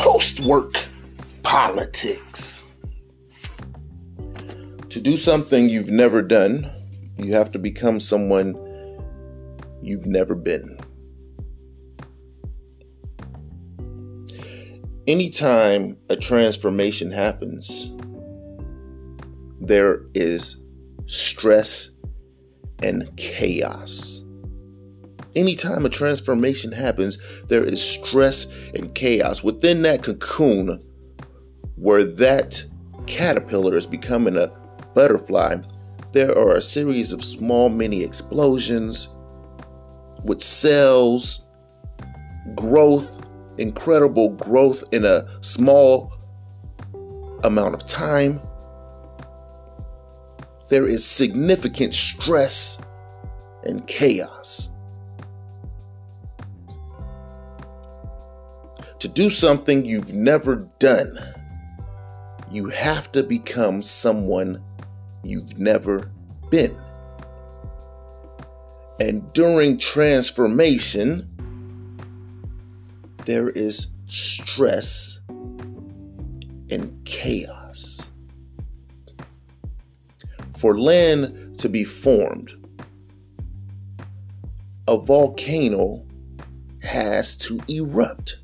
post work politics. To do something you've never done, you have to become someone you've never been. Anytime a transformation happens, there is stress and chaos. Anytime a transformation happens, there is stress and chaos. Within that cocoon, where that caterpillar is becoming a butterfly, there are a series of small mini explosions with cells, growth, incredible growth in a small amount of time. There is significant stress and chaos. To do something you've never done, you have to become someone you've never been. And during transformation, there is stress and chaos. For land to be formed, a volcano has to erupt.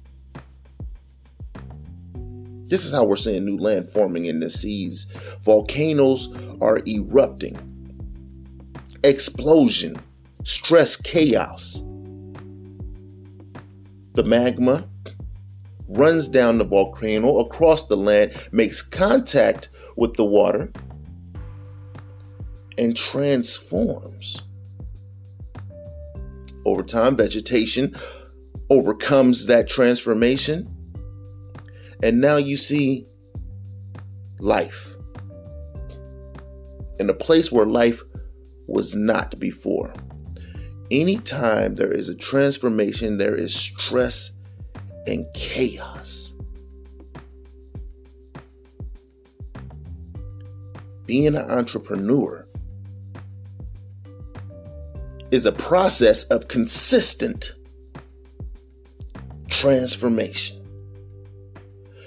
This is how we're seeing new land forming in the seas. Volcanoes are erupting. Explosion, stress, chaos. The magma runs down the volcano across the land, makes contact with the water, and transforms. Over time, vegetation overcomes that transformation and now you see life in a place where life was not before. Anytime there is a transformation, there is stress and chaos. Being an entrepreneur is a process of consistent transformation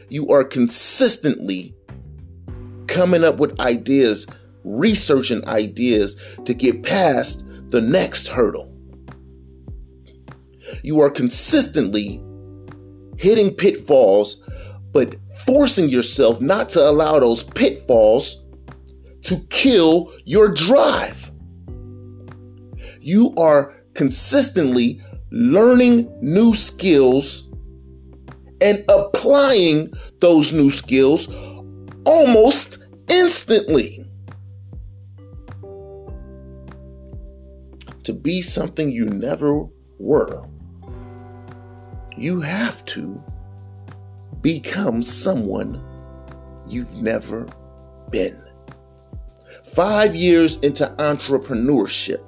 you are consistently coming up with ideas, researching ideas to get past the next hurdle. You are consistently hitting pitfalls, but forcing yourself not to allow those pitfalls to kill your drive. You are consistently learning new skills and applying those new skills almost instantly. To be something you never were, you have to become someone you've never been. Five years into entrepreneurship,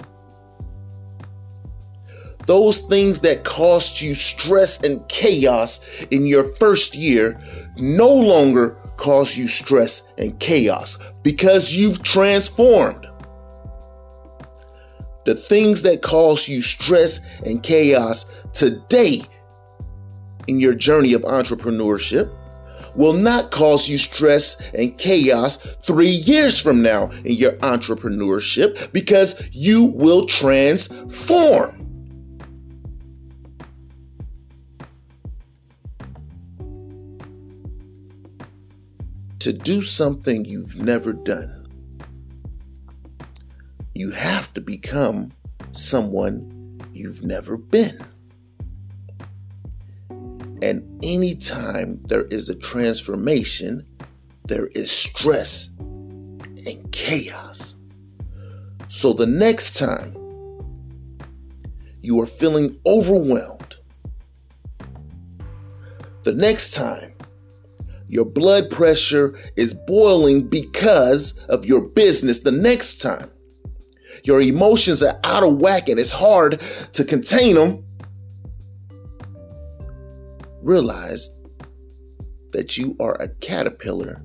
those things that caused you stress and chaos in your first year no longer cause you stress and chaos because you've transformed. The things that cause you stress and chaos today in your journey of entrepreneurship will not cause you stress and chaos three years from now in your entrepreneurship because you will transform. To do something you've never done, you have to become someone you've never been. And anytime there is a transformation, there is stress and chaos. So the next time you are feeling overwhelmed, the next time your blood pressure is boiling because of your business the next time. Your emotions are out of whack and it's hard to contain them. Realize that you are a caterpillar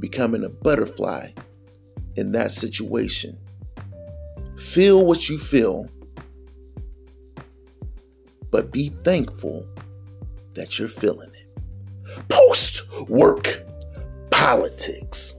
becoming a butterfly in that situation. Feel what you feel, but be thankful that you're feeling it. Post work politics.